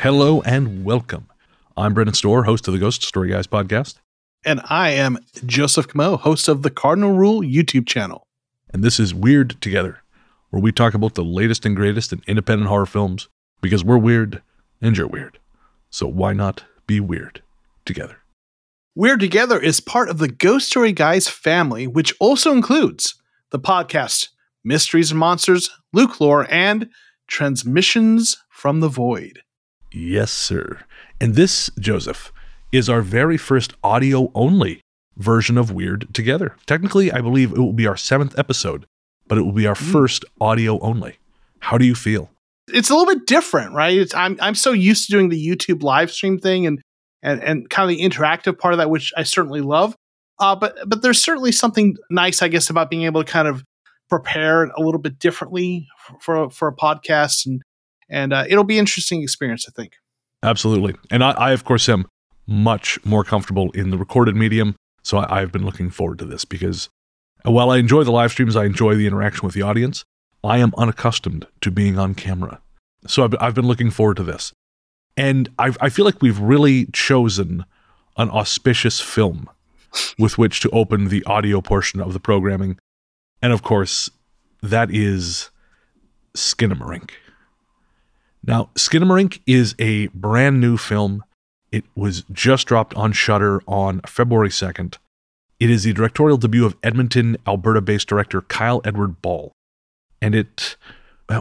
Hello and welcome. I'm Brennan Storr, host of the Ghost Story Guys podcast. And I am Joseph Comeau, host of the Cardinal Rule YouTube channel. And this is Weird Together, where we talk about the latest and greatest in independent horror films because we're weird and you're weird. So why not be weird together? Weird Together is part of the Ghost Story Guys family, which also includes the podcast Mysteries and Monsters, Luke Lore, and Transmissions from the Void. Yes, sir. And this, Joseph, is our very first audio only version of Weird Together. Technically, I believe it will be our seventh episode, but it will be our mm. first audio only. How do you feel? It's a little bit different, right? It's, I'm I'm so used to doing the YouTube live stream thing and and and kind of the interactive part of that, which I certainly love. Uh, but but there's certainly something nice, I guess, about being able to kind of prepare a little bit differently for for, for a podcast, and and uh, it'll be an interesting experience, I think. Absolutely, and I, I of course am much more comfortable in the recorded medium. So I, have been looking forward to this because while I enjoy the live streams, I enjoy the interaction with the audience. I am unaccustomed to being on camera. So I've, I've been looking forward to this. And i I feel like we've really chosen an auspicious film with which to open the audio portion of the programming. And of course, that is Skinamarink. Now, Skinamarink is a brand new film it was just dropped on Shudder on February 2nd. It is the directorial debut of Edmonton, Alberta based director Kyle Edward Ball. And it,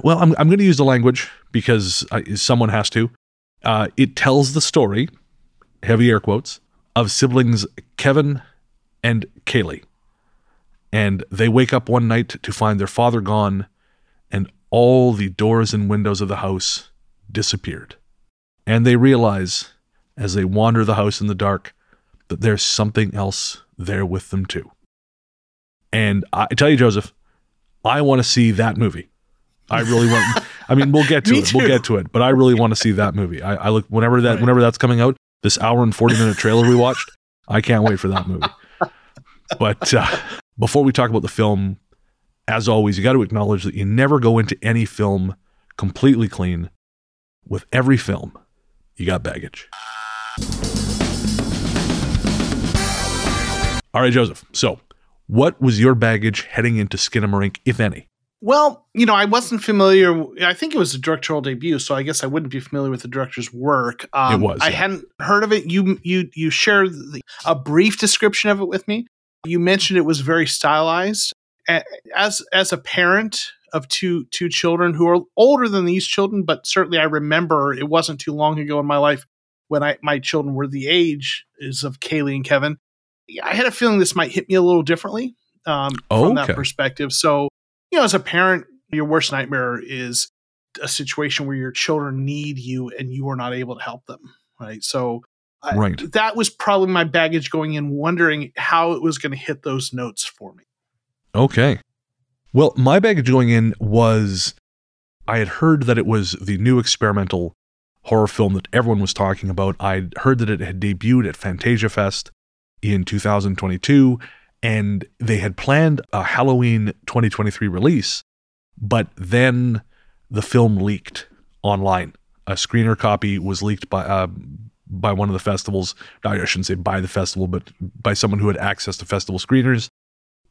well, I'm, I'm going to use the language because I, someone has to. Uh, it tells the story, heavy air quotes, of siblings Kevin and Kaylee. And they wake up one night to find their father gone all the doors and windows of the house disappeared. And they realize as they wander the house in the dark that there's something else there with them too. And I tell you, Joseph, I want to see that movie. I really want. I mean, we'll get to it. Too. We'll get to it. But I really want to see that movie. I, I look whenever that right. whenever that's coming out. This hour and forty minute trailer we watched. I can't wait for that movie. But uh, before we talk about the film, as always, you got to acknowledge that you never go into any film completely clean. With every film, you got baggage. All right, Joseph. So, what was your baggage heading into Skinamarink, if any? Well, you know, I wasn't familiar. I think it was a directorial debut, so I guess I wouldn't be familiar with the director's work. Um, it was. I hadn't heard of it. You you you shared the, a brief description of it with me. You mentioned it was very stylized. As as a parent of two two children who are older than these children, but certainly I remember it wasn't too long ago in my life when I my children were the age is of Kaylee and Kevin. I had a feeling this might hit me a little differently um, oh, from okay. that perspective. So, you know, as a parent, your worst nightmare is a situation where your children need you and you are not able to help them. Right. So, right. I, that was probably my baggage going in, wondering how it was going to hit those notes for me. Okay. Well, my baggage going in was I had heard that it was the new experimental horror film that everyone was talking about. I'd heard that it had debuted at Fantasia Fest in 2022, and they had planned a Halloween 2023 release, but then the film leaked online. A screener copy was leaked by uh, by one of the festivals. I shouldn't say by the festival, but by someone who had access to festival screeners,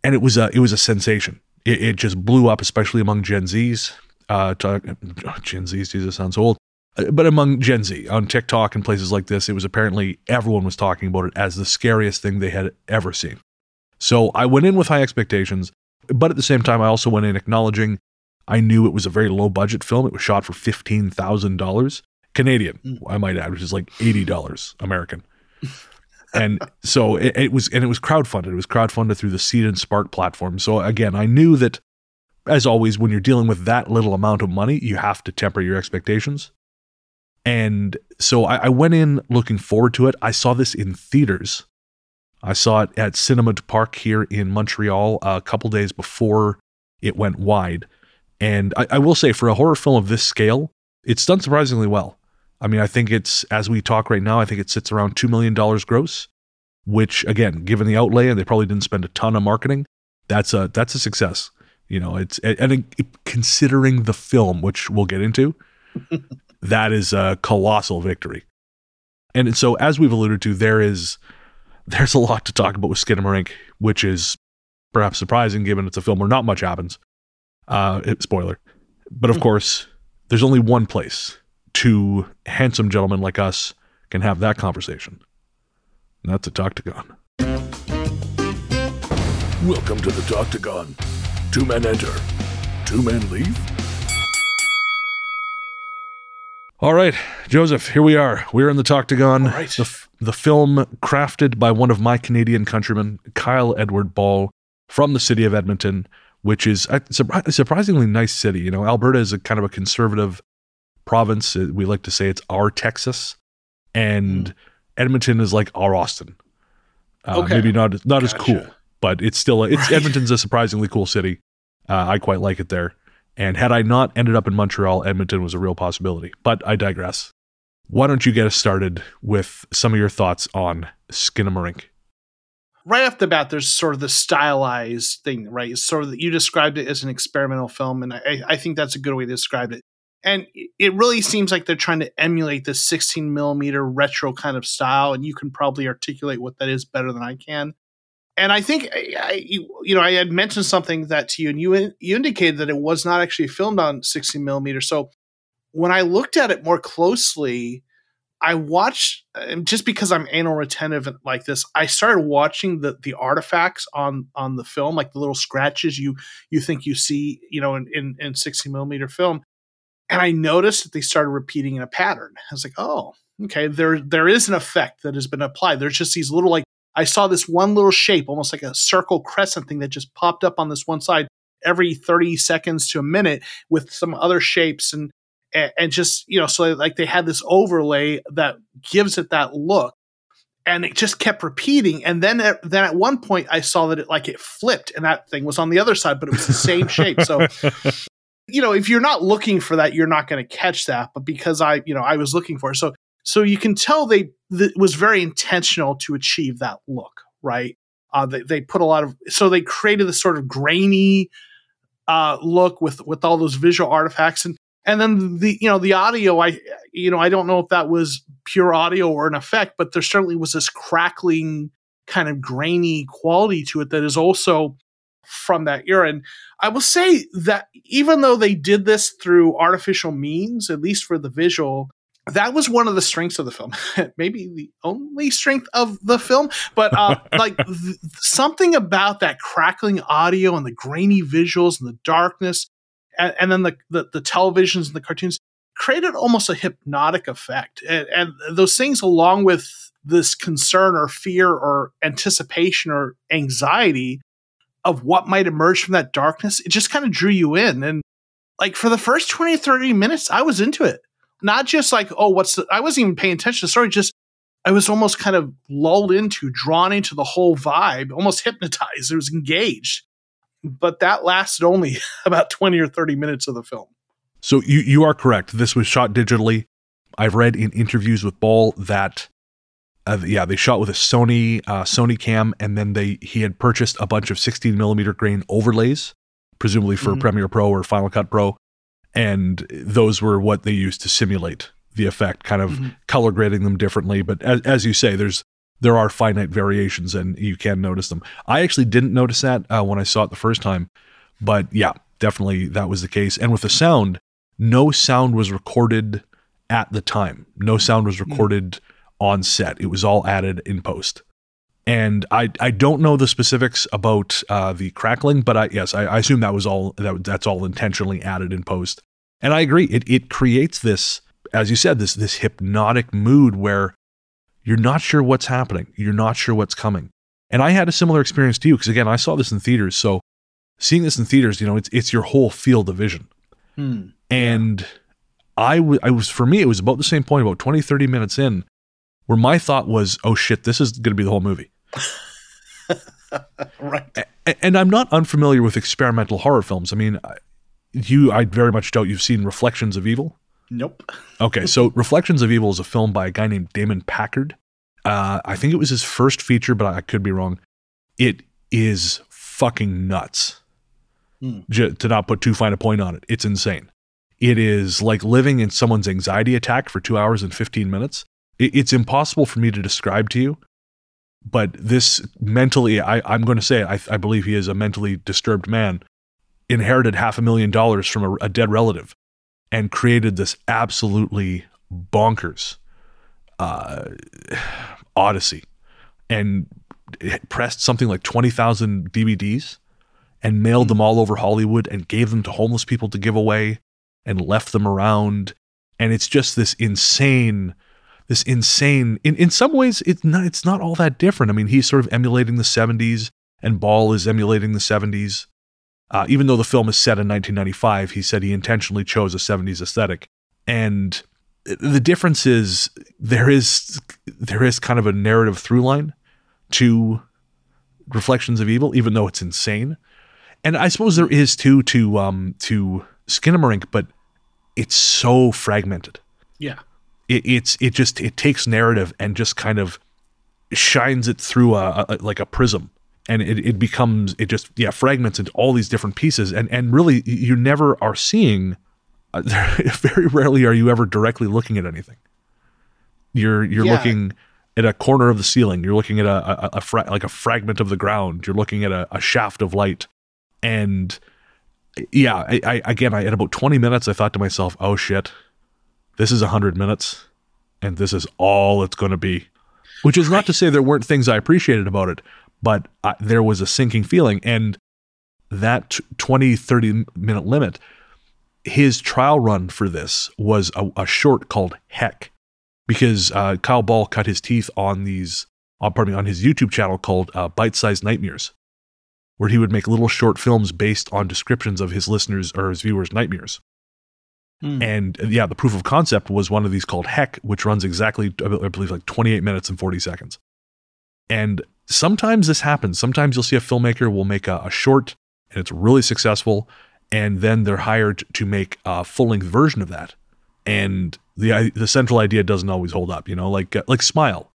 and it was a it was a sensation. It, it just blew up, especially among Gen Zs. Uh, to, Gen Zs, Jesus sounds old but among Gen Z on TikTok and places like this, it was apparently everyone was talking about it as the scariest thing they had ever seen. So I went in with high expectations, but at the same time, I also went in acknowledging I knew it was a very low budget film. It was shot for fifteen thousand dollars Canadian, mm. I might add, which is like eighty dollars American. and so it, it, was, and it was crowdfunded. It was crowdfunded through the Seed and Spark platform. So again, I knew that, as always, when you're dealing with that little amount of money, you have to temper your expectations. And so I, I, went in looking forward to it. I saw this in theaters. I saw it at Cinema du Parc here in Montreal uh, a couple days before it went wide. And I, I will say, for a horror film of this scale, it's done surprisingly well. I mean, I think it's, as we talk right now, I think it sits around $2 million gross, which, again, given the outlay, and they probably didn't spend a ton of marketing, that's a, that's a success. You know, it's, and, and considering the film, which we'll get into, that is a colossal victory. And so, as we've alluded to, there is there's a lot to talk about with Skinamarink, which is perhaps surprising given it's a film where not much happens. Uh, it, spoiler, but of Hmm. course, there's only one place two handsome gentlemen like us can have that conversation. And that's a Toctagon. Welcome to the Doctagon. Two men enter, two men leave. All right, Joseph, here we are. We're in the Toctagon. Right. The, f- the film crafted by one of my Canadian countrymen, Kyle Edward Ball, from the city of Edmonton, which is a surprisingly nice city. You know, Alberta is a kind of a conservative province. Uh, We like to say it's our Texas, and Edmonton is like our Austin. Uh, Okay. Maybe not not as cool, but it's still a, it's Right. Edmonton's a surprisingly cool city. Uh, I quite like it there. And had I not ended up in Montreal, Edmonton was a real possibility. But I digress. Why don't you get us started with some of your thoughts on Skinamarink? right off the bat, there's sort of the stylized thing, right? It's sort of that you described it as an experimental film, and I, I think that's a good way to describe it. And it really seems like they're trying to emulate the 16 millimeter retro kind of style, and you can probably articulate what that is better than I can. And I think I, you know I had mentioned something that to you, and you you indicated that it was not actually filmed on 16 millimeter. So when I looked at it more closely, I watched just because I'm anal retentive like this. I started watching the the artifacts on on the film, like the little scratches you you think you see, you know, in in, in 60 millimeter film, and I noticed that they started repeating in a pattern. I was like, oh, okay, there there is an effect that has been applied. There's just these little like I saw this one little shape, almost like a circle crescent thing that just popped up on this one side every 30 seconds to a minute with some other shapes and and, just you know so like they had this overlay that gives it that look and it just kept repeating and then at, then at one point i saw that it like it flipped and that thing was on the other side but it was the same shape so you know if you're not looking for that you're not going to catch that but because i you know i was looking for it. So so you can tell they th- it was very intentional to achieve that look right? Uh they, they put a lot of so they created this sort of grainy uh look with with all those visual artifacts. And and then the you know the audio i you know i don't know if that was pure audio or an effect but there certainly was this crackling kind of grainy quality to it that is also from that era. And i will say that even though they did this through artificial means at least for the visual that was one of the strengths of the film. Maybe the only strength of the film but uh, like th- something about that crackling audio and the grainy visuals and the darkness and, and then the, the the televisions and the cartoons created almost a hypnotic effect. And, and those things along with this concern or fear or anticipation or anxiety of what might emerge from that darkness it just kind of drew you in. And like for the first 20, 30 minutes i was into it. Not just like oh what's the i wasn't even paying attention to the story just i was almost kind of lulled into drawn into the whole vibe almost hypnotized. It was engaged. But that lasted only about 20 or 30 minutes of the film. So you you are correct. This was shot digitally. I've read in interviews with Ball that uh, yeah, they shot with a Sony uh, Sony cam, and then they he had purchased a bunch of 16 millimeter grain overlays, presumably for Mhm. Premiere Pro or Final Cut Pro, and those were what they used to simulate the effect, kind of Mhm. color grading them differently. But as, as you say, there's there are finite variations, and you can notice them. I actually didn't notice that uh, when I saw it the first time, but yeah, definitely that was the case. And with the sound, no sound was recorded at the time. No sound was recorded on set. It was all added in post. And I I don't know the specifics about uh, the crackling, but I yes I, I assume that was all that that's all intentionally added in post. And I agree. It it creates this, as you said, this this hypnotic mood where you're not sure what's happening. You're not sure what's coming. And I had a similar experience to you because again I saw this in theaters. So seeing this in theaters, you know, it's it's your whole field of vision. Hmm. And I wa- I was, for me, it was about the same point, about 20, 30 minutes in, where my thought was, oh shit, this is going to be the whole movie. right A- And I'm not unfamiliar with experimental horror films. I mean, I- you, I very much doubt you've seen Reflections of Evil. nope Okay, so Reflections of Evil is a film by a guy named Damon Packard. Uh, I think it was his first feature, but I could be wrong. It is fucking nuts. Hmm. J- to not put too fine a point on it, it's insane. It is like living in someone's anxiety attack for two hours and 15 minutes. It, it's impossible for me to describe to you, but this mentally, I, I'm going to say, I, I believe he is a mentally disturbed man, inherited half a million dollars from a, a dead relative and created this absolutely bonkers uh, odyssey and pressed something like 20,000 DVDs and mailed them all over Hollywood and gave them to homeless people to give away and left them around. And it's just this insane, this insane. In in some ways, it's not it's not all that different. I mean, he's sort of emulating the '70s, and Ball is emulating the '70s. Uh, even though the film is set in 1995, he said he intentionally chose a 70s aesthetic. And the difference is there is there is kind of a narrative through line to Reflections of Evil, even though it's insane. And I suppose there is too to um to Skinamarink, but it's so fragmented. Yeah. It, it's it just it takes narrative and just kind of shines it through a, a like a prism. And it, it becomes it just yeah fragments into all these different pieces. And and really you never are seeing uh, very rarely are you ever directly looking at anything. You're you're Yeah. looking at a corner of the ceiling. You're looking at a, a, a fra- like a fragment of the ground. You're looking at a, a shaft of light. And yeah I, I again I, at about 20 minutes i thought to myself oh shit this is 100 minutes and this is all it's going to be. Which is not to say there weren't things i appreciated about it but uh, there was a sinking feeling and that t- 20 30 minute limit his trial run for this was a, a short called heck because uh, kyle ball cut his teeth on these uh, pardon me on his youtube channel called uh, bite-sized nightmares where he would make little short films based on descriptions of his listeners or his viewers nightmares Hmm. and uh, yeah the proof of concept was one of these called heck which runs exactly i believe like 28 minutes and 40 seconds. And sometimes this happens. Sometimes you'll see a filmmaker will make a, a short and it's really successful and then they're hired to make a full-length version of that. And the the central idea doesn't always hold up you know like uh, like smile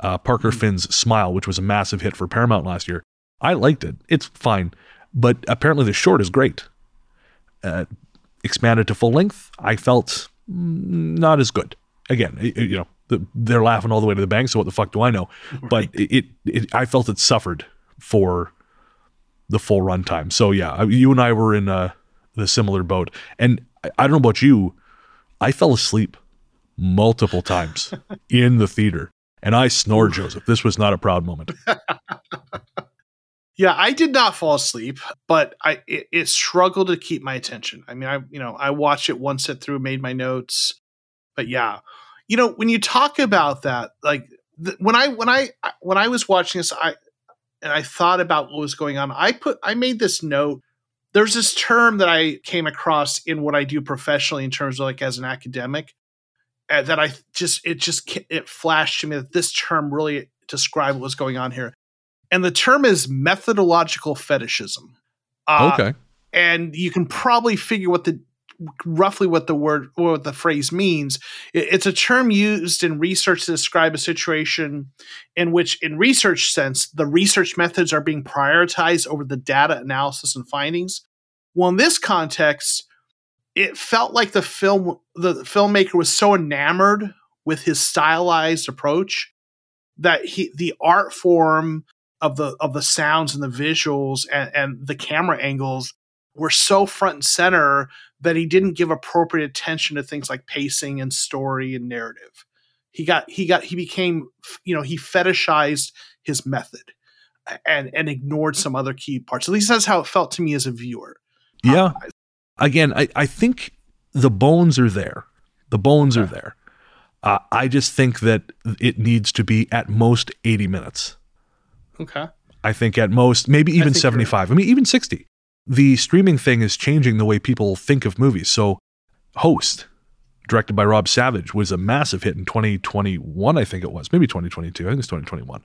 uh, parker finn's smile which was a massive hit for paramount last year. I liked it. It's fine. But apparently the short is great. Uh, expanded to full length, I felt not as good. Again, it- you know, the, they're laughing all the way to the bank, so what the fuck do I know? But it, it, I felt it suffered for the full runtime. So yeah, you and I were in uh, the similar boat, and I, I don't know about you, I fell asleep multiple times in the theater, and I snored, Joseph. This was not a proud moment. Yeah, I did not fall asleep, but I it, it struggled to keep my attention. I mean, I you know I watched it one set through, made my notes, but yeah, you know when you talk about that, like when I when I when I was watching this, I and I thought about what was going on. I put I made this note. There's this term that I came across in what I do professionally in terms of like as an academic, uh, that I just it just it flashed to me that this term really described what was going on here and the term is methodological fetishism. Uh, okay. and you can probably figure what the roughly what the word or what the phrase means. It's a term used in research to describe a situation in which, in research sense, the research methods are being prioritized over the data analysis and findings. Well, in this context, it felt like the film the filmmaker was so enamored with his stylized approach that he the art form of the of the sounds and the visuals and, and the camera angles were so front and center that he didn't give appropriate attention to things like pacing and story and narrative. He got he got he became you know he fetishized his method and and ignored some other key parts. At least that's how it felt to me as a viewer. Yeah. Again, I, I think the bones are there. The bones are there. Uh, I just think that it needs to be at most 80 minutes. Okay. I think at most, maybe even you're 75. I mean, even 60. The streaming thing is changing the way people think of movies. So, Host, directed by Rob Savage, was a massive hit in 2021, I think it was. Maybe 2022. I think it's 2021.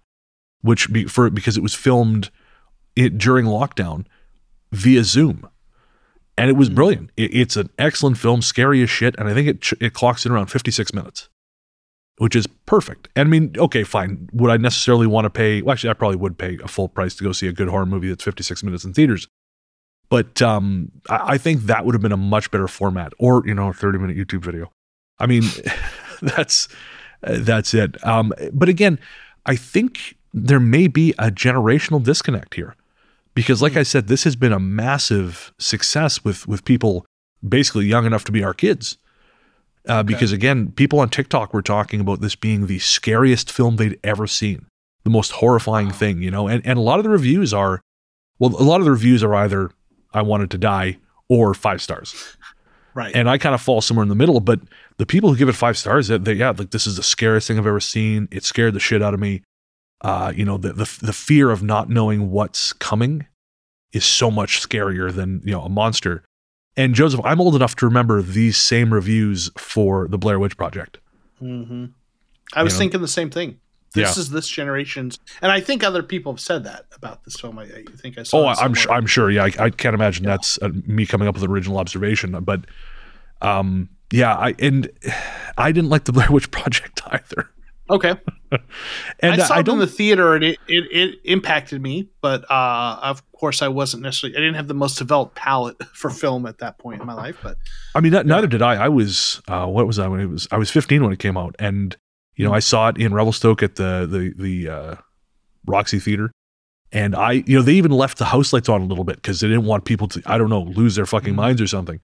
Which, be, for because it was filmed it, during lockdown via Zoom. And it was hmm. brilliant. It, it's an excellent film, scary as shit. And I think it, it clocks in around 56 minutes which is perfect. And I mean, okay, fine. Would I necessarily want to pay? Well, actually, I probably would pay a full price to go see a good horror movie that's 56 minutes in theaters. But um, I, I think that would have been a much better format, or you know, a thirty minute YouTube video. I mean, that's that's it. Um, but again, I think there may be a generational disconnect here because like i said this has been a massive success with with people basically young enough to be our kids uh, because again people on tiktok were talking about this being the scariest film they'd ever seen the most horrifying Wow. thing you know and, and a lot of the reviews are well a lot of the reviews are either i wanted to die or five stars Right. and I kind of fall somewhere in the middle. But the people who give it five stars, they, they yeah, like this is the scariest thing I've ever seen. It scared the shit out of me. Uh, you know, the, the the fear of not knowing what's coming is so much scarier than you know a monster. And Joseph, I'm old enough to remember these same reviews for the Blair Witch Project. hmm I was You know? thinking the same thing. This Yeah. is this generation's, and I think other people have said that about this film. I, I think I saw. Oh, I'm sure. I'm sure. Yeah, I, I can't imagine Yeah. that's uh, me coming up with an original observation. But, um, yeah, I and I didn't like the Blair Witch Project either. Okay. And I saw I it in the theater, and it, it, it impacted me. But uh, of course, I wasn't necessarily. I didn't have the most developed palate for film at that point in my life. But I mean, not, neither did I. I was uh, what was I when it was? I was 15 when it came out, and you know, I saw it in Revelstoke at the the the uh, Roxy Theater, and I, you know, they even left the house lights on a little bit because they didn't want people to, I don't know, lose their fucking Mhm. minds or something.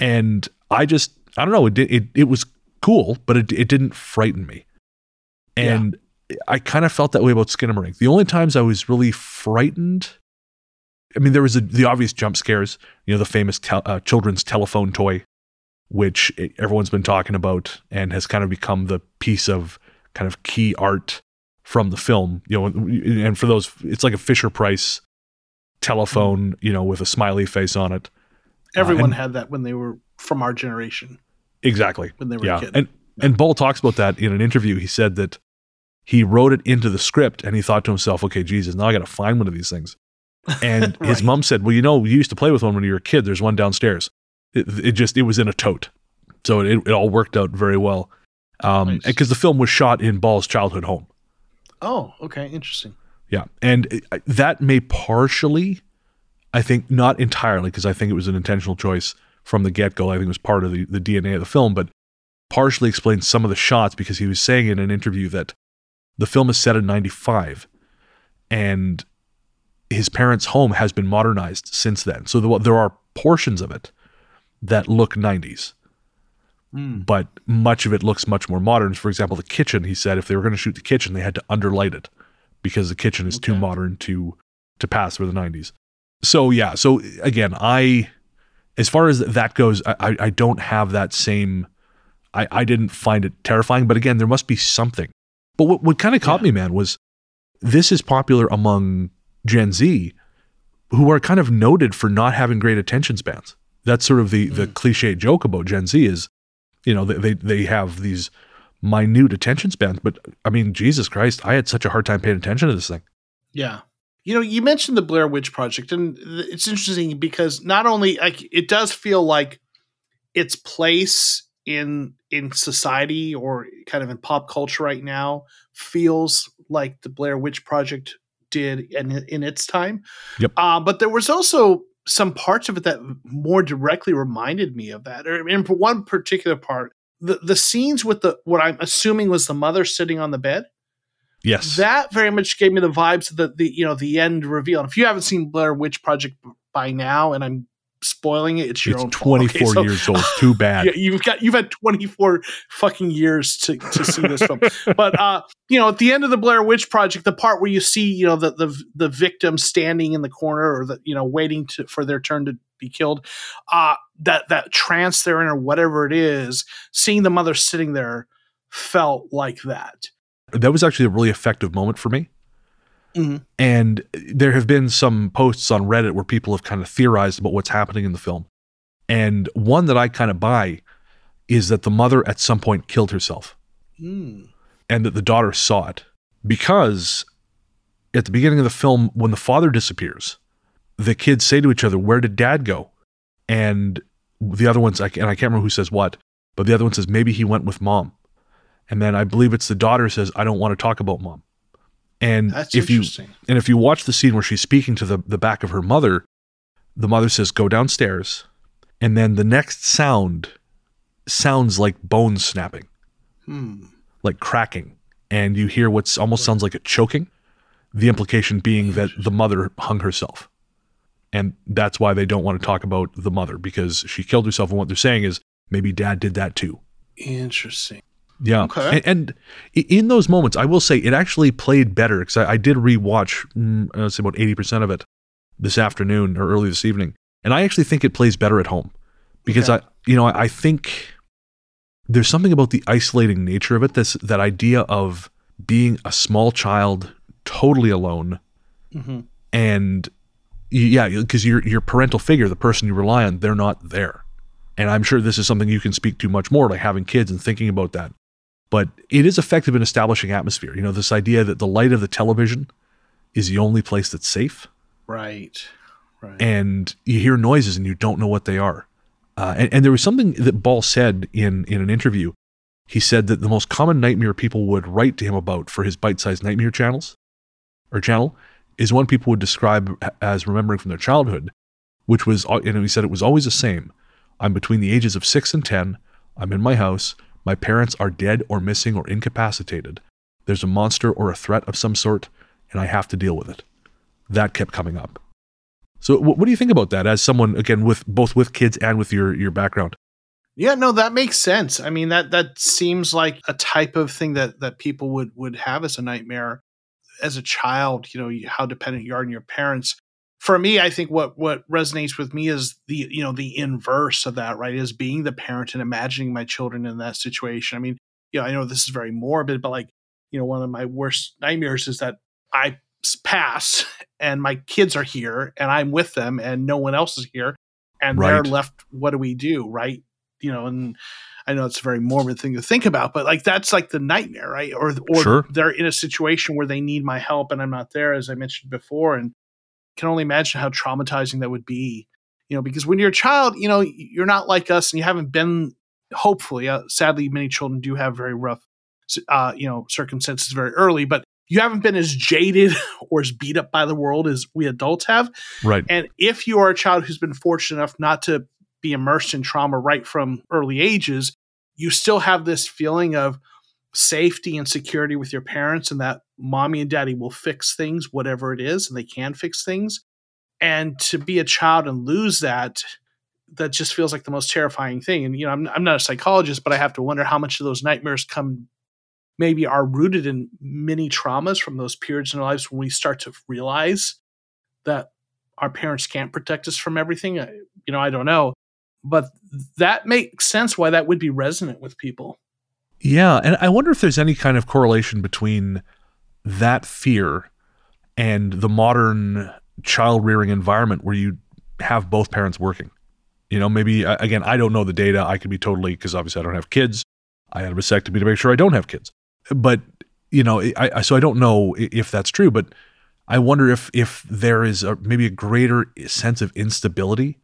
And I just, I don't know, it it it was cool, but it it didn't frighten me, and I kind of felt that way about Skinamarink. The only times I was really frightened. I mean, there was a, the obvious jump scares, you know, the famous tel- uh, children's telephone toy, which i- everyone's been talking about and has kind of become the piece of kind of key art from the film. You know, and for those, it's like a Fisher Price telephone, you know, with a smiley face on it. everyone and- had that when they were from our generation Exactly. when they were Yeah. a kid. And and Ball talks about that in an interview. He said that he wrote it into the script and he thought to himself, okay, Jesus, now I got to find one of these things. And his mom said, well, you know, you used to play with one when you were a kid. There's one downstairs. It, it just, it was in a tote. So it, it all worked out very well. Um, Nice. because the film was shot in Ball's childhood home. oh, okay, interesting. Yeah. And uh, that may partially, I think, not entirely, because I think it was an intentional choice from the get go. I think it was part of the, the DNA of the film, but partially explains some of the shots because he was saying in an interview that the film is set in 95 and his parents' home has been modernized since then. So the, there are portions of it that look 90s, Mm. but much of it looks much more modern. For example, the kitchen, he said if they were going to shoot the kitchen, they had to underlight it because the kitchen is too modern to to pass for the 90s. So yeah, so again, I as far as that goes, I, I- I don't have that same I, I didn't find it terrifying, but again, there must be something. But what, what kind of caught Yeah. me, man, was this is popular among Gen Z who are kind of noted for not having great attention spans. That's sort of the the Mm. cliche joke about Gen Z is, you know, they, they they have these minute attention spans. But I mean, Jesus Christ, I had such a hard time paying attention to this thing. Yeah. You know, you mentioned the Blair Witch Project, and it's interesting because not only like it does feel like its place in in society or kind of in pop culture right now feels like the Blair Witch Project did in in its time. Yep. Uh, but there was also some parts of it that more directly reminded me of that. Or in one particular part, the the scenes with the what I'm assuming was the mother sitting on the bed Yes. that very much gave me the vibes of the, the you know the end reveal. And if you haven't seen Blair Witch Project by now, and I'm spoiling it, it's your it's own 24 Okay, so- years old. Too bad. Yeah, you've got you've had 24 fucking years to, to see this film. But uh, you know, at the end of the Blair Witch Project, the part where you see, you know, the the the victim standing in the corner or the you know waiting to for their turn to be killed, uh that that trance they're in or whatever it is, seeing the mother sitting there felt like that. that was actually a really effective moment for me. Mhm. And there have been some posts on Reddit where people have kind of theorized about what's happening in the film. And one that I kind of buy is that the mother at some point killed herself Hmm. and that the daughter saw it because at the beginning of the film, when the father disappears, the kids say to each other, Where did dad go? And the other one's, and I can't remember who says what, but the other one says, Maybe he went with mom. And then I believe it's the daughter says, I don't want to talk about mom. And That's if you and if you watch the scene where she's speaking to the, the back of her mother, the mother says, Go downstairs. And then the next sound sounds like bones snapping, Hmm. like cracking. And you hear what's almost sounds like a choking. The implication being that the mother hung herself. And that's why they don't want to talk about the mother because she killed herself. And what they're saying is maybe dad did that too. Interesting. Yeah. Okay. And, and in those moments, I will say it actually played better because I, I did rewatch, mm, say about 80% of it this afternoon or early this evening. And I actually think it plays better at home because Okay. I, you know, I, I think there's something about the isolating nature of it. This, that idea of being a small child, totally alone, hmm and yeah, because your your parental figure, the person you rely on, they're not there. And I'm sure this is something you can speak to much more, like having kids and thinking about that. But it is effective in establishing atmosphere. You know, this idea that the light of the television is the only place that's safe, Right. Right. and you hear noises and you don't know what they are. Uh, and, and there was something that Ball said in in an interview. He said that the most common nightmare people would write to him about for his bite-sized nightmare channels or channel is one people would describe as remembering from their childhood, which was, and he said it was always the same. I'm between the ages of six and 10. I'm in my house. My parents are dead or missing or incapacitated. There's a monster or a threat of some sort, and I have to deal with it. That kept coming up. So, what, do you think about that as someone, again, with both with kids and with your, your background? Yeah, no, that makes sense. I mean, that that seems like a type of thing that that people would would have as a nightmare as a child. You know, how dependent you are on your parents. For me, I think what what resonates with me is the you know the inverse of that, right? Is being the parent and imagining my children in that situation. I mean, you know, I know this is very morbid, but like, you know, one of my worst nightmares is that I pass and my kids are here and I'm with them and no one else is here and they're left. What do we do, right? you know, and I know it's a very morbid thing to think about, but like that's like the nightmare, right? Or or Sure. they're in a situation where they need my help and I'm not there, as I mentioned before, and can only imagine how traumatizing that would be. You know, because when you're a child, you know, you're not like us, and you haven't been. Hopefully, uh, sadly, many children do have very rough, uh, you know, circumstances very early, but you haven't been as jaded or as beat up by the world as we adults have. Right. And if you are a child who's been fortunate enough not to be immersed in trauma right from early ages, you still have this feeling of safety and security with your parents and that mommy and daddy will fix things, whatever it is, and they can fix things. And to be a child and lose that, that just feels like the most terrifying thing. And, you know, I'm, I'm not a psychologist, but I have to wonder how much of those nightmares come maybe are rooted in many traumas from those periods in our lives when we start to realize that our parents can't protect us from everything. I, you know, I don't know, but that makes sense why that would be resonant with people. Yeah, and I wonder if there's any kind of correlation between that fear and the modern child rearing environment where you have both parents working. You know, maybe uh, again, I don't know the data. I could be totally because obviously I don't have kids. I had a vasectomy to make sure I don't have kids. But you know, I, I so I don't know if that's true. But I wonder if if there is a, maybe a greater sense of instability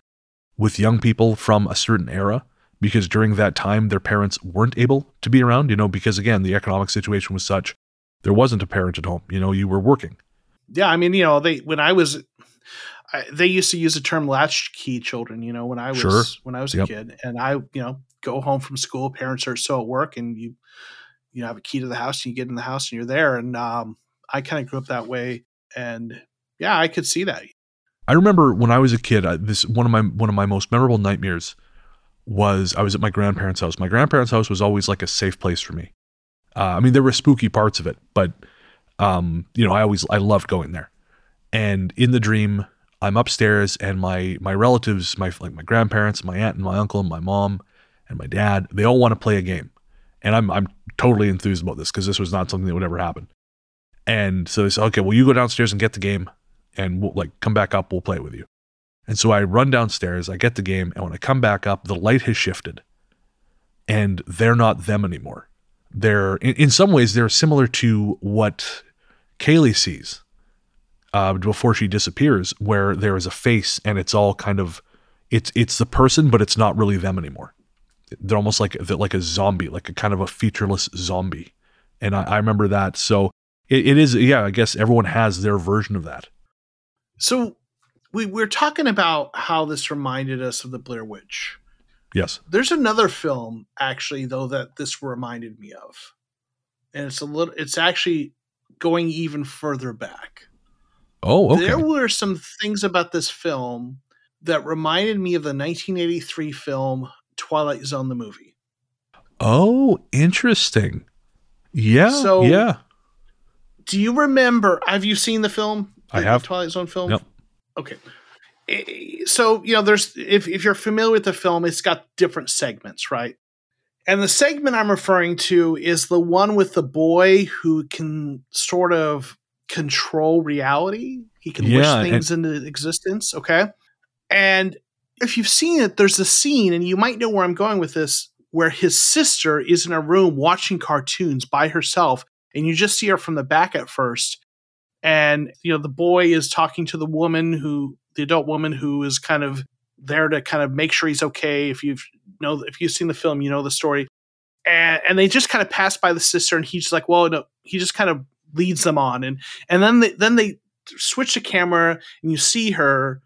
with young people from a certain era because during that time their parents weren't able to be around. You know, because again, the economic situation was such there wasn't a parent at home. You know, you were working. Yeah, I mean, you know, they when I was, I, they used to use the term latchkey children. You know, when I was Sure. when I was a Yep. kid, and I, you know, go home from school, parents are still at work, and you, you know, have a key to the house, and you get in the house, and you're there. And um, I kind of grew up that way, and yeah, I could see that. I remember when I was a kid, I, this one of my one of my most memorable nightmares was I was at my grandparents' house. My grandparents' house was always like a safe place for me. Uh, I mean, there were spooky parts of it, but um, you know, I always I loved going there. And in the dream, I'm upstairs, and my my relatives, my like my grandparents, my aunt and my uncle, and my mom and my dad, they all want to play a game, and I'm I'm totally enthused about this because this was not something that would ever happen. And so they said, okay, well, you go downstairs and get the game, and we'll like come back up, we'll play it with you. And so I run downstairs, I get the game, and when I come back up, the light has shifted, and they're not them anymore. They're in, in some ways they're similar to what Kaylee sees uh, before she disappears, where there is a face and it's all kind of it's it's the person, but it's not really them anymore. They're almost like they're like a zombie, like a kind of a featureless zombie. And I, I remember that. So it, it is, yeah. I guess everyone has their version of that. So we we're talking about how this reminded us of the Blair Witch. Yes. There's another film actually though that this reminded me of. And it's a little it's actually going even further back. Oh, okay. There were some things about this film that reminded me of the 1983 film Twilight Zone the movie. Oh, interesting. Yeah. So- yeah. Do you remember have you seen the film? I The have. Twilight Zone film? Yep. Okay. So, you know, there's if if you're familiar with the film, it's got different segments, right? And the segment I'm referring to is the one with the boy who can sort of control reality. He can wish Yeah, things into existence, okay? And if you've seen it, there's a scene, and you might know where I'm going with this, where his sister is in a room watching cartoons by herself, and you just see her from the back at first. And you know, the boy is talking to the woman who the adult woman who is kind of there to kind of make sure he's okay. If you've know if you've seen the film, you know the story. And and they just kind of pass by the sister, and he's like, well, no, he just kind of leads them on, and and then they, then they switch the camera, and you see her,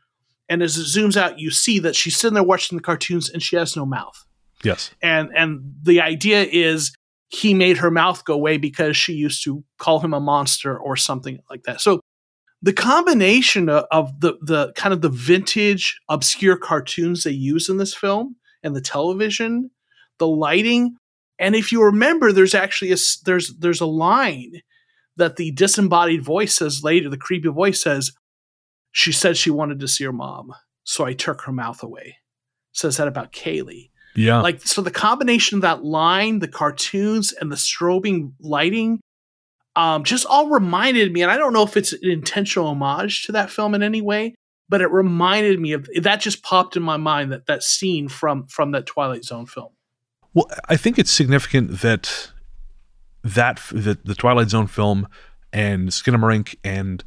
and as it zooms out, you see that she's sitting there watching the cartoons, and she has no mouth Yes. and and the idea is he made her mouth go away because she used to call him a monster or something like that. So the combination of, the the kind of the vintage obscure cartoons they use in this film and the television, the lighting, and if you remember, there's actually a there's there's a line that the disembodied voice says later. The creepy voice says, "She said she wanted to see her mom, so I took her mouth away." Says that about Kaylee Yeah. like so the combination of that line the cartoons and the strobing lighting um just all reminded me and i don't know if it's an intentional homage to that film in any way but it reminded me of that just popped in my mind that that scene from from that twilight zone film Well, I think it's significant that that that the Twilight Zone film and Skinamarink and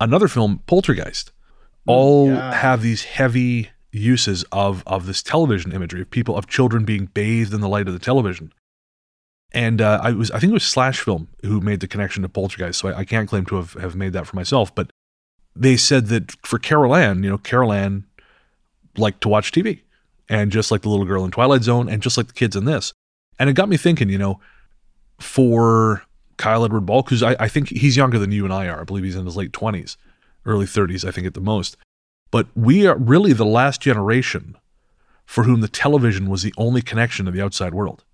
another film, Poltergeist, all yeah. have these heavy uses of of this television imagery of people of children being bathed in the light of the television. And uh, I was I think it was Slash Film who made the connection to Poltergeist, so I, I can't claim to have, have made that for myself, but they said that for Carol Anne, you know, Carol Anne liked to watch TV and just like the little girl in Twilight Zone, and just like the kids in this. And it got me thinking, you know, for Kyle Edward Ball, who's I, I think he's younger than you and I are. I believe he's in his late twenties, early thirties, I think at the most. But we are really the last generation for whom the television was the only connection to the outside world.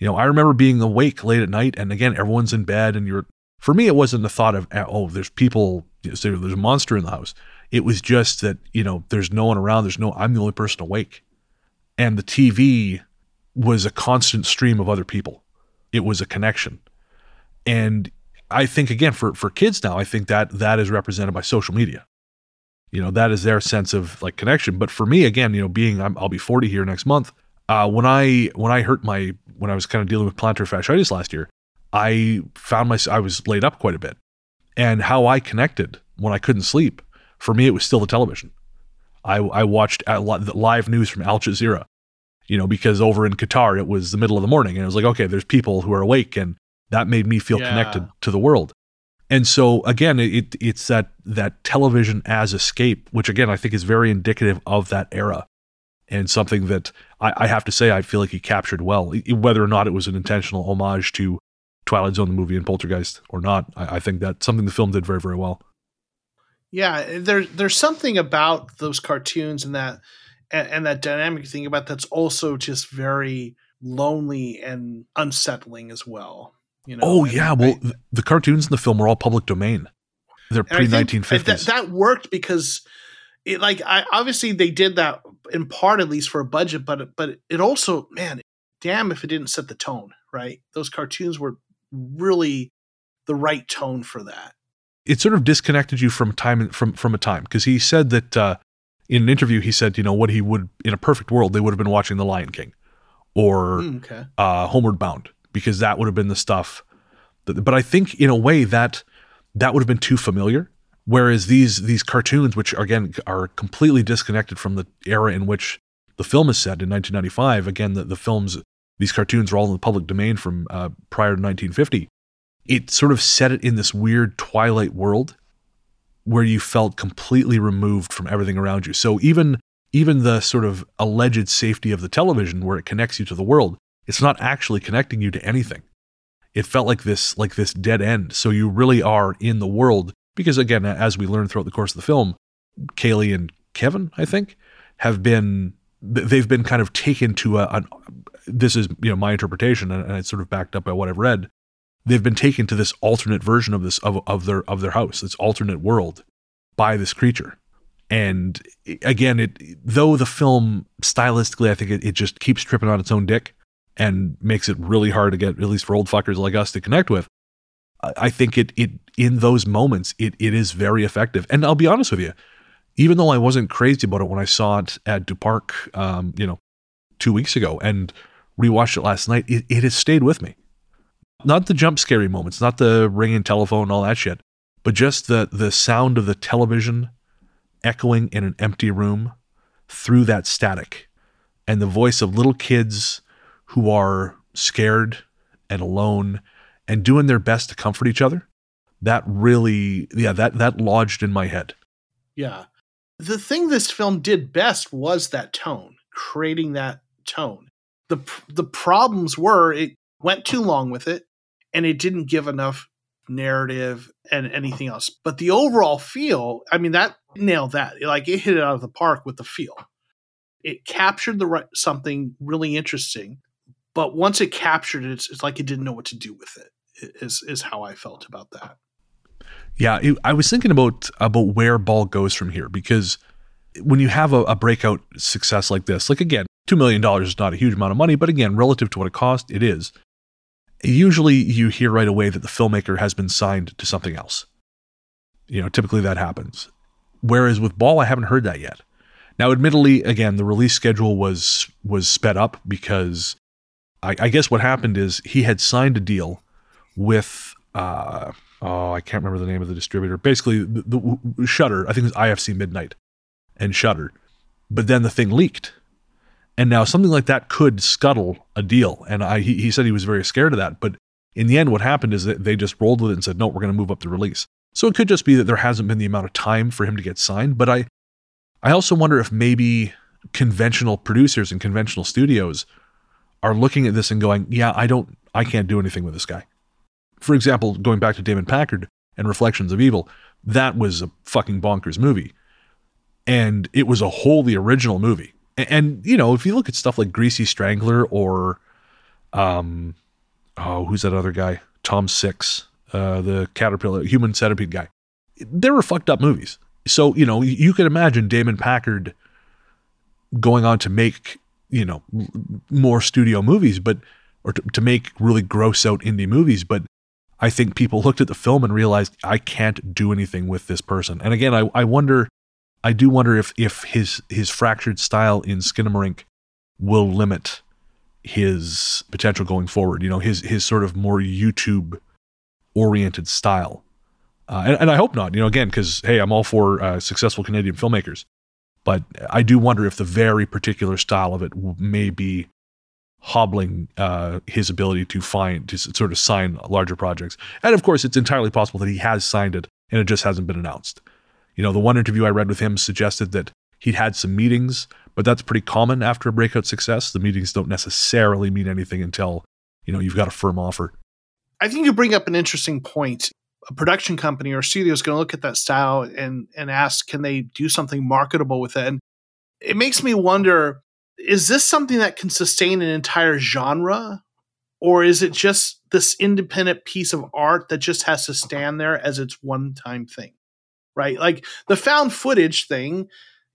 You know, I remember being awake late at night, and again, everyone's in bed, and you're. For me, it wasn't the thought of oh, there's people, there's a monster in the house. It was just that you know, there's no one around. There's no. I'm the only person awake and the TV was a constant stream of other people. It was a connection. And I think again for for kids now, I think that that is represented by social media. You know, that is their sense of like connection. But for me, again, you know, being I'm, I'll be 40 here next month. Uh, when I when I hurt my when I was kind of dealing with plantar fasciitis last year, I found my I was laid up quite a bit, and how I connected when I couldn't sleep. For me, it was still the television. I, I watched at li- the live news from Al Jazeera, you know, because over in Qatar it was the middle of the morning, and it was like, okay, there's people who are awake, and that made me feel Yeah. connected to the world. And so again, it it's that that television as escape, which again I think is very indicative of that era, and something that I, I have to say I feel like he captured well, whether or not it was an intentional homage to Twilight Zone the movie and Poltergeist or not. I, I think that's something the film did very very well. yeah there, there's something about those cartoons and that and, and that dynamic thing about that's also just very lonely and unsettling as well you know Oh And yeah, I- well the cartoons in the film were all public domain. They're pre nineteen fifties. That, that worked because it like I obviously they did that in part at least for a budget, but but it also man, damn if it didn't set the tone, right? Those cartoons were really the right tone for that. It sort of disconnected you from time from from a time because he said that uh, in an interview he said you know what he would in a perfect world they would have been watching The Lion King or Mm, okay. uh, Homeward Bound because that would have been the stuff. That, but I think in a way that that would have been too familiar. Whereas these these cartoons, which again are completely disconnected from the era in which the film is set in 1995, again the, the films these cartoons are all in the public domain from uh, prior to 1950. It sort of set it in this weird twilight world where you felt completely removed from everything around you. So even even the sort of alleged safety of the television where it connects you to the world, it's not actually connecting you to anything. It felt like this like this dead end. So you really are in the world because again, as we learn throughout the course of the film, Kaylee and Kevin, I think, have been they've been kind of taken to a, this is you know my interpretation and it's sort of backed up by what I've read. They've been taken to this alternate version of this of, of their of their house, this alternate world by this creature. And again, it though the film stylistically, I think it, it just keeps tripping on its own dick and makes it really hard to get, at least for old fuckers like us, to connect with. I think it it in those moments it it is very effective. And I'll be honest with you, even though I wasn't crazy about it when I saw it at Du Parc, um, you know, two weeks ago and rewatched it last night, it, it has stayed with me. Not the jump scary moments, not the ringing telephone, all that shit, but just the the sound of the television echoing in an empty room through that static, and the voice of little kids who are scared and alone and doing their best to comfort each other. That really, yeah, that that lodged in my head. Yeah. The thing this film did best was that tone, creating that tone. The the problems were it went too long with it and it didn't give enough narrative and anything else. But the overall feel, I mean, that nailed that. Like it hit it out of the park with the feel. It captured the right, something really interesting, but once it captured it, it's, it's like it didn't know what to do with it. Is is how I felt about that. Yeah, it, I was thinking about about where Ball goes from here because when you have a, a breakout success like this, like again, two million dollars is not a huge amount of money, but again, relative to what it cost, it is usually you hear right away that the filmmaker has been signed to something else. You know, typically that happens. Whereas with Ball, I haven't heard that yet. Now, admittedly, again, the release schedule was was sped up because I, I guess what happened is he had signed a deal with uh, oh, I can't remember the name of the distributor. Basically, the, the Shudder. I think it was IFC Midnight and Shudder. But then the thing leaked and now something like that could scuttle a deal. And I, he, he said he was very scared of that. But in the end, what happened is that they just rolled with it and said, no, we're going to move up the release. So it could just be that there hasn't been the amount of time for him to get signed. But I, I also wonder if maybe conventional producers and conventional studios are looking at this and going, yeah, I don't, I can't do anything with this guy. For example, going back to Damon Packard and Reflections of Evil, that was a fucking bonkers movie. And it was a wholly original movie. And, and, you know, if you look at stuff like Greasy Strangler or, um, oh, who's that other guy? Tom Six, uh, the Caterpillar, Human Centipede guy. They were fucked up movies. So you know, you can imagine Damon Packard going on to make you know more studio movies, but or to, to make really gross out indie movies, but I think people looked at the film and realized I can't do anything with this person. And again, I, I wonder I do wonder if if his his fractured style in Skinamarink will limit his potential going forward. You know, his his sort of more YouTube oriented style. Uh, and, and, I hope not. You know, again, because hey, I'm all for uh, successful Canadian filmmakers, but I do wonder if the very particular style of it may be hobbling uh, his ability to find to sort of sign larger projects. And of course, it's entirely possible that he has signed it and it just hasn't been announced. You know, the one interview I read with him suggested that he'd had some meetings, but that's pretty common after a breakout success. The meetings don't necessarily mean anything until, you know, you've got a firm offer. I think you bring up an interesting point. A production company or studio is going to look at that style and and ask, can they do something marketable with it? And it makes me wonder: is this something that can sustain an entire genre, or is it just this independent piece of art that just has to stand there as its one time thing? right? Like the found footage thing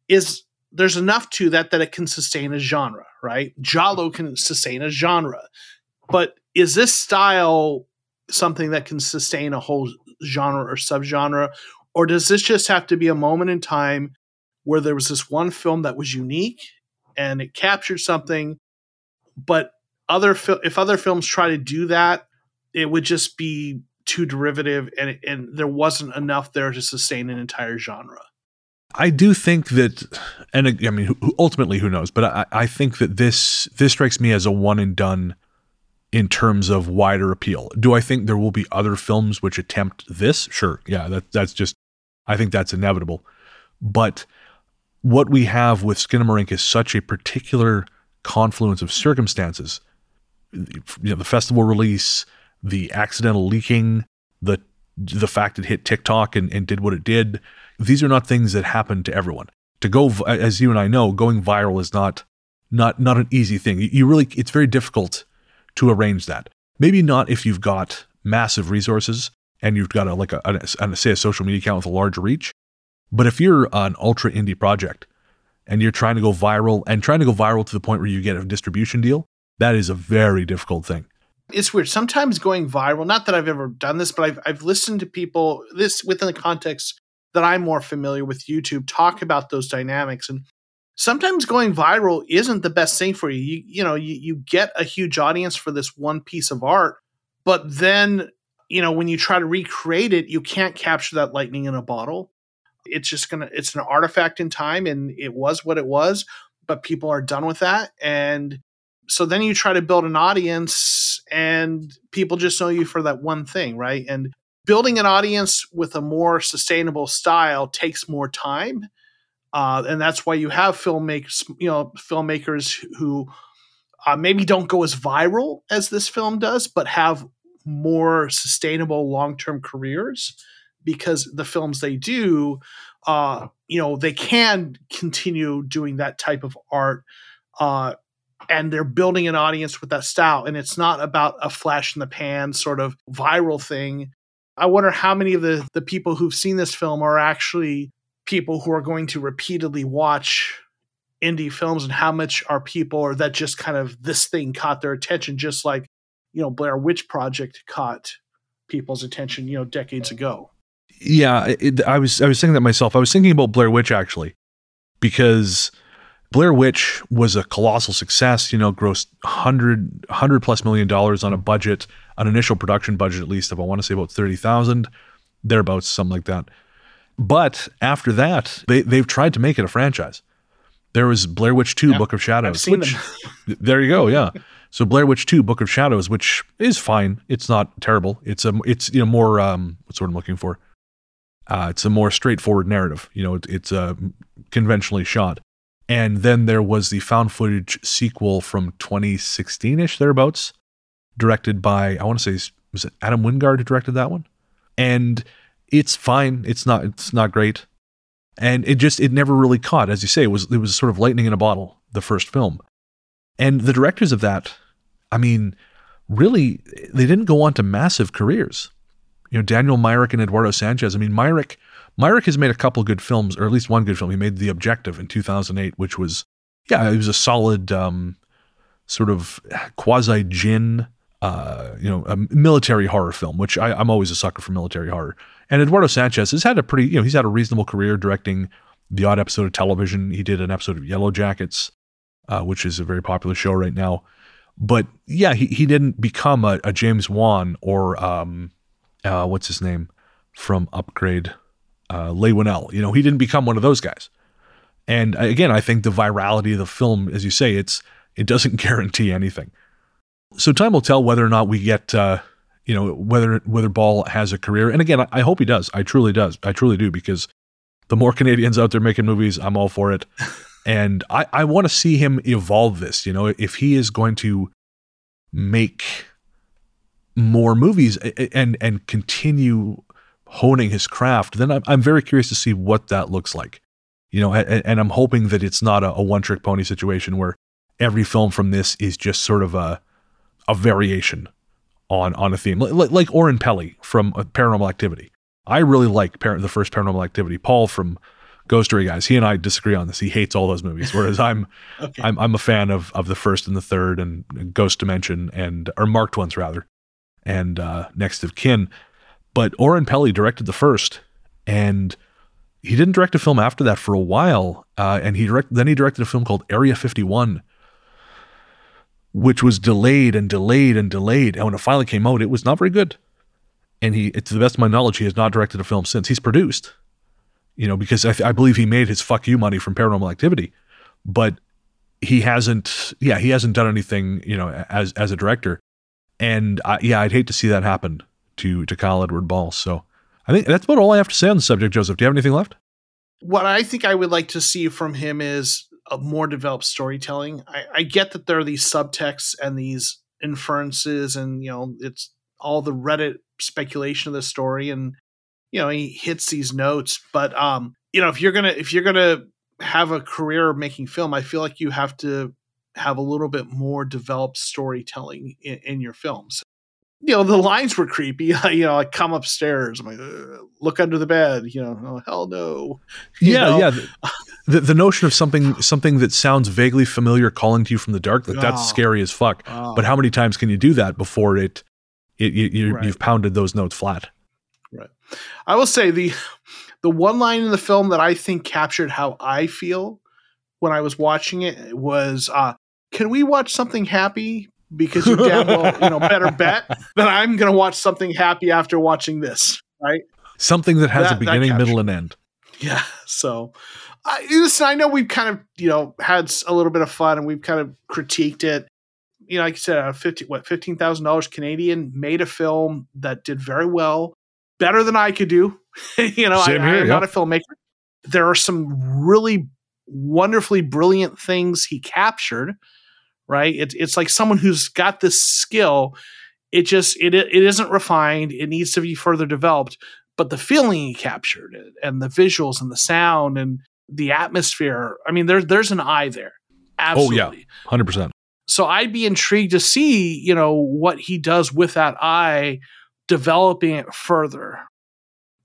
is there's enough to that that it can sustain a genre, right? Giallo can sustain a genre. But is this style something that can sustain a whole genre or subgenre? Or does this just have to be a moment in time where there was this one film that was unique and it captured something, but other fil- if other films try to do that, it would just be too derivative and and there wasn't enough there to sustain an entire genre. I do think that, and I mean, ultimately, who knows? But I, I think that this this strikes me as a one and done in terms of wider appeal. Do I think there will be other films which attempt this? Sure, yeah, that that's just I think that's inevitable. But what we have with Skinamarink is such a particular confluence of circumstances. You know, the festival release, the accidental leaking, the the fact it hit TikTok and, and did what it did. These are not things that happen to everyone. To go, as you and I know, going viral is not not not an easy thing. You really, it's very difficult to arrange that. Maybe not if you've got massive resources and you've got a like a say a social media account with a large reach. But if you're an ultra indie project and you're trying to go viral and trying to go viral to the point where you get a distribution deal, that is a very difficult thing. It's weird. Sometimes going viral, not that I've ever done this, but I've, I've listened to people, this within the context that I'm more familiar with YouTube, talk about those dynamics. And sometimes going viral isn't the best thing for you. You, you know, you, you get a huge audience for this one piece of art, but then, you know, when you try to recreate it, you can't capture that lightning in a bottle. It's just to, it's an artifact in time and it was what it was, but people are done with that. And so then you try to build an audience and people just know you for that one thing, right? And building an audience with a more sustainable style takes more time. Uh, and that's why you have filmmakers, you know, filmmakers who uh, maybe don't go as viral as this film does, but have more sustainable long-term careers because the films they do, uh, you know, they can continue doing that type of art uh, and they're building an audience with that style and it's not about a flash in the pan sort of viral thing. I wonder how many of the the people who've seen this film are actually people who are going to repeatedly watch indie films and how much are people or that just kind of this thing caught their attention just like you know blair witch project caught people's attention you know decades ago yeah it, i was i was thinking that myself i was thinking about blair witch actually because Blair Witch was a colossal success, you know, grossed 100, 100 plus million dollars on a budget, an initial production budget at least of, I want to say about 30,000, thereabouts, something like that. But after that, they, they've tried to make it a franchise. There was Blair Witch 2, yeah, Book of Shadows. which, there you go, yeah. So Blair Witch 2, Book of Shadows, which is fine. It's not terrible. It's a, it's, you know, more, um, what's what I'm looking for? Uh, it's a more straightforward narrative. You know, it, it's uh, conventionally shot. And then there was the found footage sequel from 2016 ish, thereabouts, directed by, I want to say, was it Adam Wingard who directed that one? And it's fine. It's not, it's not great. And it just, it never really caught. As you say, it was, it was sort of lightning in a bottle, the first film. And the directors of that, I mean, really, they didn't go on to massive careers. You know, Daniel Myrick and Eduardo Sanchez. I mean, Myrick Myrick has made a couple good films, or at least one good film. He made The Objective in 2008, which was, yeah, it was a solid um, sort of quasi gin. uh, you know, a military horror film, which I, I'm always a sucker for military horror. And Eduardo Sanchez has had a pretty, you know, he's had a reasonable career directing the odd episode of television. He did an episode of Yellowjackets, uh, which is a very popular show right now. But yeah, he, he didn't become a, a James Wan or um, uh, what's his name from Upgrade uh, Leigh Whannell. You know, he didn't become one of those guys. And again, I think the virality of the film, as you say, it's it doesn't guarantee anything. So time will tell whether or not we get, uh, you know, whether whether Ball has a career. And again, I, I hope he does. I truly does. I truly do because the more Canadians out there making movies, I'm all for it. and I, I want to see him evolve this. You know, if he is going to make more movies and and continue honing his craft, then I'm, I'm very curious to see what that looks like. You know, and, and I'm hoping that it's not a, a one trick pony situation where every film from this is just sort of a a variation on on a theme, like, like Oren Peli from uh, Paranormal Activity. I really like par- the first Paranormal Activity. Paul from Ghost Story Guys, he and I disagree on this. He hates all those movies, whereas I'm okay. I'm I'm a fan of of the first and the third and Ghost Dimension and or marked ones rather, and uh, Next of Kin. But Oren Peli directed the first, and he didn't direct a film after that for a while. Uh, and he direct, then he directed a film called Area 51, which was delayed and delayed and delayed. And when it finally came out, it was not very good. And he, to the best of my knowledge, he has not directed a film since. He's produced, you know, because I, I believe he made his fuck you money from Paranormal Activity, but he hasn't. Yeah, he hasn't done anything, you know, as as a director. And I, yeah, I'd hate to see that happen to to Kyle Edward Ball. So I think that's about all I have to say on the subject, Joseph. Do you have anything left? What I think I would like to see from him is a more developed storytelling. I, I get that there are these subtexts and these inferences, and you know, it's all the Reddit speculation of the story, and you know, he hits these notes. But um, you know, if you're gonna if you're gonna have a career making film, I feel like you have to have a little bit more developed storytelling in, in your films. You know, the lines were creepy. you know, I come upstairs, I'm like, look under the bed. You know, oh hell no. You yeah, know? yeah. The, the notion of something something that sounds vaguely familiar calling to you from the dark, like that's Oh. scary as fuck. Oh. But how many times can you do that before it, it you, you, Right. you've pounded those notes flat? Right. I will say the the one line in the film that I think captured how I feel when I was watching it was uh can we watch something happy? Because you damn well, you know, better bet that I'm gonna watch something happy after watching this. Right. Something that has That- a beginning, middle, and end. Yeah. So I listen, I know we've kind of, you know, had a little bit of fun and we've kind of critiqued it. You know, like I said, uh, fifty what fifteen thousand dollars Canadian made a film that did very well, better than I could do. you know, I, Same I here, am yeah. not a filmmaker. There are some really wonderfully brilliant things he captured. Right? It's it's like someone who's got this skill. It just it it isn't refined. It needs to be further developed. But the feeling he captured and the visuals and the sound and the atmosphere. I mean, there's there's an eye there. Absolutely. Oh, yeah. Hundred percent. So I'd be intrigued to see, you know, what he does with that eye, developing it further.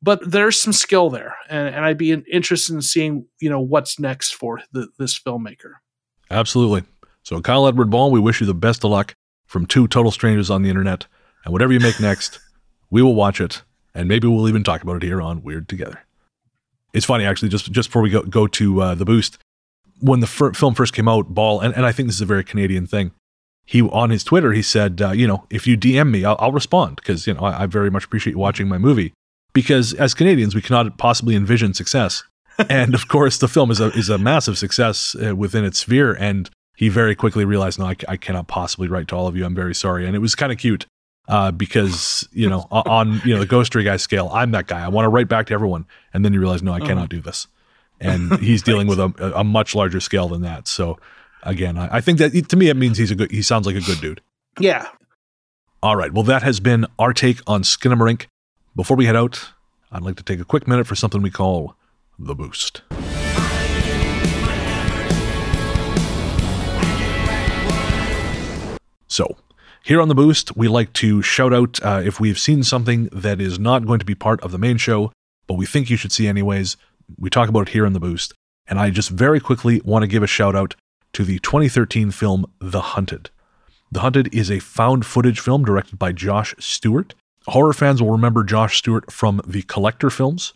But there's some skill there, and, and I'd be interested in seeing, you know, what's next for the, this filmmaker. Absolutely. So, Kyle Edward Ball, we wish you the best of luck from two total strangers on the internet. And whatever you make next, we will watch it, and maybe we'll even talk about it here on Weird Together. It's funny, actually, just just before we go go to uh, the boost, when the fir- film first came out, Ball, and, and I think this is a very Canadian thing. He on his Twitter, he said, uh, you know, if you DM me, I'll, I'll respond because you know I, I very much appreciate you watching my movie. Because as Canadians, we cannot possibly envision success and of course the film is a is a massive success uh, within its sphere and he very quickly realized no I, I cannot possibly write to all of you i'm very sorry and it was kind of cute uh, because you know on you know the ghost story guy scale i'm that guy i want to write back to everyone and then you realize no i cannot do this and he's dealing with a, a much larger scale than that so again I, I think that to me it means he's a good he sounds like a good dude Yeah. all right. Well, that has been our take on Skinamarink. Before we head out, I'd like to take a quick minute for something we call the boost. So, here on the boost, we like to shout out uh, if we've seen something that is not going to be part of the main show, but we think you should see anyways. We talk about it here on the boost. And I just very quickly want to give a shout out to the 2013 film The Hunted. The Hunted is a found footage film directed by Josh Stewart. Horror fans will remember Josh Stewart from the Collector films.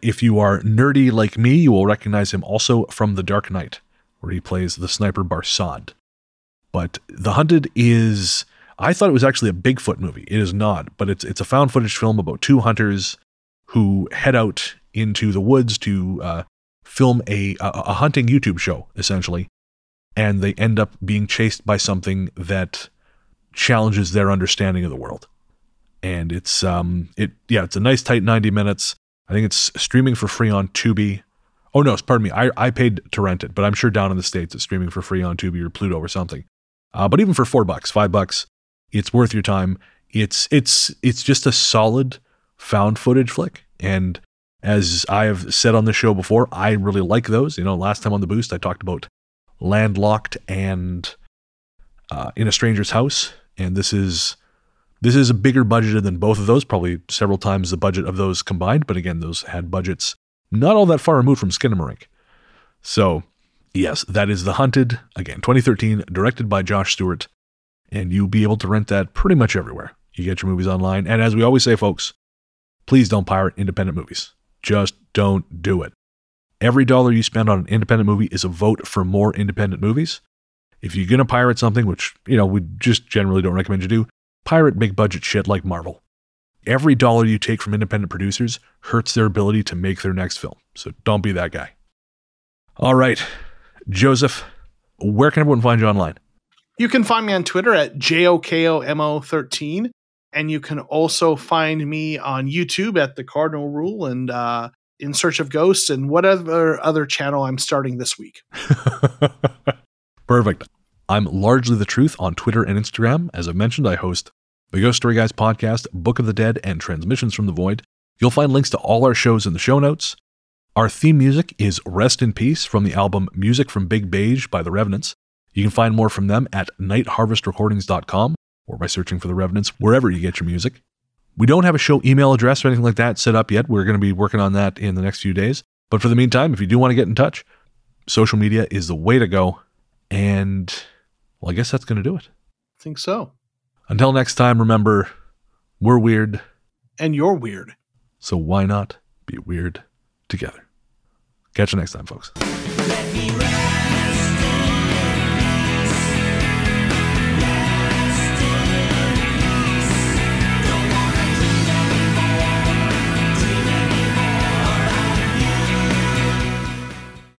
If you are nerdy like me, you will recognize him also from The Dark Knight, where he plays the sniper Barsad. But The Hunted is I thought it was actually a Bigfoot movie. It is not, but it's it's a found footage film about two hunters who head out into the woods to uh, film a, a a hunting YouTube show essentially, and they end up being chased by something that challenges their understanding of the world. And it's um it yeah it's a nice tight ninety minutes. I think it's streaming for free on Tubi. Oh no, pardon me. I, I paid to rent it, but I'm sure down in the states it's streaming for free on Tubi or Pluto or something. Uh, but even for four bucks, five bucks, it's worth your time. It's it's it's just a solid found footage flick. And as I have said on the show before, I really like those. You know, last time on the boost I talked about Landlocked and uh, In a Stranger's House, and this is this is a bigger budgeted than both of those, probably several times the budget of those combined. But again, those had budgets not all that far removed from Skinamarink. So, yes, that is The Hunted. Again, 2013, directed by Josh Stewart. And you'll be able to rent that pretty much everywhere. You get your movies online. And as we always say, folks, please don't pirate independent movies. Just don't do it. Every dollar you spend on an independent movie is a vote for more independent movies. If you're going to pirate something, which, you know, we just generally don't recommend you do, pirate big budget shit like Marvel. Every dollar you take from independent producers hurts their ability to make their next film. So don't be that guy. All right, Joseph, where can everyone find you online? You can find me on Twitter at JOKOMO13. And you can also find me on YouTube at the Cardinal Rule and uh, in Search of Ghosts and whatever other channel I'm starting this week. Perfect. I'm largely the truth on Twitter and Instagram. As I've mentioned, I host the Ghost Story Guys podcast, Book of the Dead, and Transmissions from the Void. You'll find links to all our shows in the show notes. Our theme music is Rest in Peace from the album Music from Big Beige by the Revenants. You can find more from them at nightharvestrecordings.com or by searching for the Revenants wherever you get your music. We don't have a show email address or anything like that set up yet. We're going to be working on that in the next few days. But for the meantime, if you do want to get in touch, social media is the way to go. And well, I guess that's going to do it. I think so. Until next time, remember, we're weird. And you're weird. So why not be weird together? Catch you next time, folks.